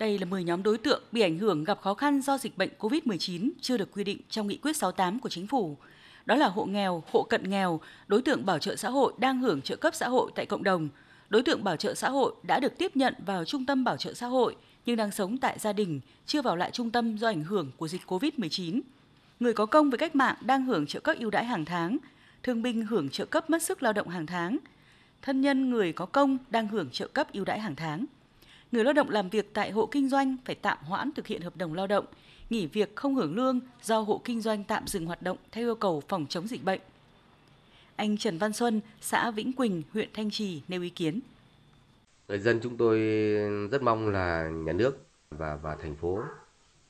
Đây là 10 nhóm đối tượng bị ảnh hưởng gặp khó khăn do dịch bệnh COVID-19 chưa được quy định trong nghị quyết 68 của chính phủ. Đó là hộ nghèo, hộ cận nghèo, đối tượng bảo trợ xã hội đang hưởng trợ cấp xã hội tại cộng đồng, đối tượng bảo trợ xã hội đã được tiếp nhận vào trung tâm bảo trợ xã hội nhưng đang sống tại gia đình, chưa vào lại trung tâm do ảnh hưởng của dịch COVID-19. Người có công với cách mạng đang hưởng trợ cấp ưu đãi hàng tháng, thương binh hưởng trợ cấp mất sức lao động hàng tháng, thân nhân người có công đang hưởng trợ cấp ưu đãi hàng tháng. Người lao động làm việc tại hộ kinh doanh phải tạm hoãn thực hiện hợp đồng lao động, nghỉ việc không hưởng lương do hộ kinh doanh tạm dừng hoạt động theo yêu cầu phòng chống dịch bệnh. Anh Trần Văn Xuân, xã Vĩnh Quỳnh, huyện Thanh Trì nêu ý kiến. Người dân chúng tôi rất mong là nhà nước và và thành phố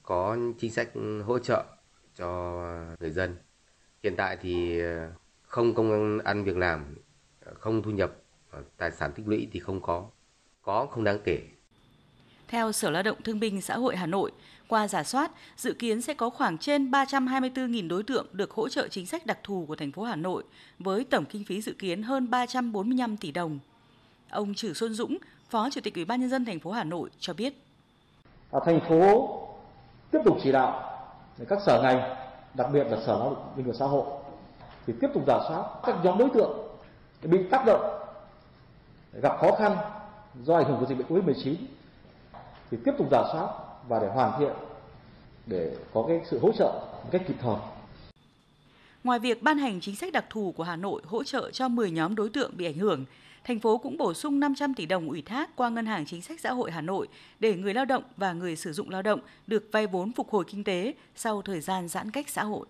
có chính sách hỗ trợ cho người dân. Hiện tại thì không công ăn việc làm, không thu nhập, tài sản tích lũy thì không có, có không đáng kể. Theo Sở Lao động Thương binh Xã hội Hà Nội, qua giả soát, dự kiến sẽ có khoảng trên 324.000 đối tượng được hỗ trợ chính sách đặc thù của thành phố Hà Nội với tổng kinh phí dự kiến hơn 345 tỷ đồng. Ông Trử Xuân Dũng, Phó Chủ tịch Ủy ban nhân dân thành phố Hà Nội cho biết. À, thành phố tiếp tục chỉ đạo các sở ngành, đặc biệt là Sở Lao động Thương binh và Xã hội thì tiếp tục giả soát các nhóm đối tượng bị tác động gặp khó khăn do ảnh hưởng của dịch bệnh Covid-19 thì tiếp tục giả soát và để hoàn thiện để có cái sự hỗ trợ một cách kịp thời. Ngoài việc ban hành chính sách đặc thù của Hà Nội hỗ trợ cho 10 nhóm đối tượng bị ảnh hưởng, thành phố cũng bổ sung 500 tỷ đồng ủy thác qua Ngân hàng Chính sách Xã hội Hà Nội để người lao động và người sử dụng lao động được vay vốn phục hồi kinh tế sau thời gian giãn cách xã hội.